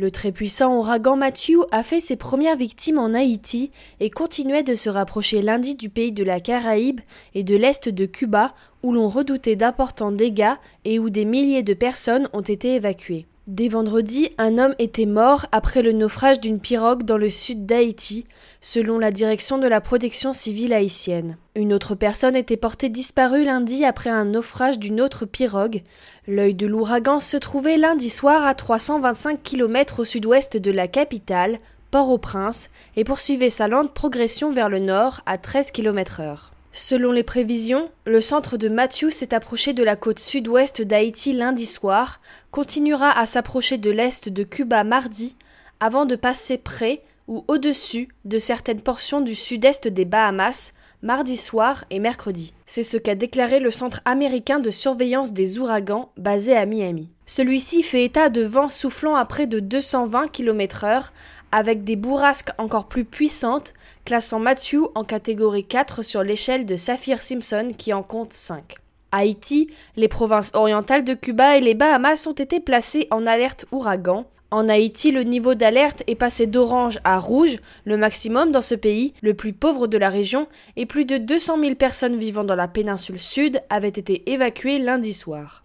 Le très puissant ouragan Matthew a fait ses premières victimes en Haïti et continuait de se rapprocher lundi du pays de la Caraïbe et de l'est de Cuba où l'on redoutait d'importants dégâts et où des milliers de personnes ont été évacuées. Dès vendredi, un homme était mort après le naufrage d'une pirogue dans le sud d'Haïti, selon la direction de la protection civile haïtienne. Une autre personne était portée disparue lundi après un naufrage d'une autre pirogue. L'œil de l'ouragan se trouvait lundi soir à 325 km au sud-ouest de la capitale, Port-au-Prince, et poursuivait sa lente progression vers le nord à 13 km heure. Selon les prévisions, le centre de Matthew s'est approché de la côte sud-ouest d'Haïti lundi soir, continuera à s'approcher de l'est de Cuba mardi, avant de passer près ou au-dessus de certaines portions du sud-est des Bahamas mardi soir et mercredi. C'est ce qu'a déclaré le Centre américain de surveillance des ouragans basé à Miami. Celui-ci fait état de vents soufflant à près de 220 km/h avec des bourrasques encore plus puissantes, classant Matthew en catégorie 4 sur l'échelle de Saphir-Simpson qui en compte 5. Haïti, les provinces orientales de Cuba et les Bahamas ont été placées en alerte ouragan. En Haïti, le niveau d'alerte est passé d'orange à rouge, le maximum dans ce pays, le plus pauvre de la région, et plus de 200 000 personnes vivant dans la péninsule sud avaient été évacuées lundi soir.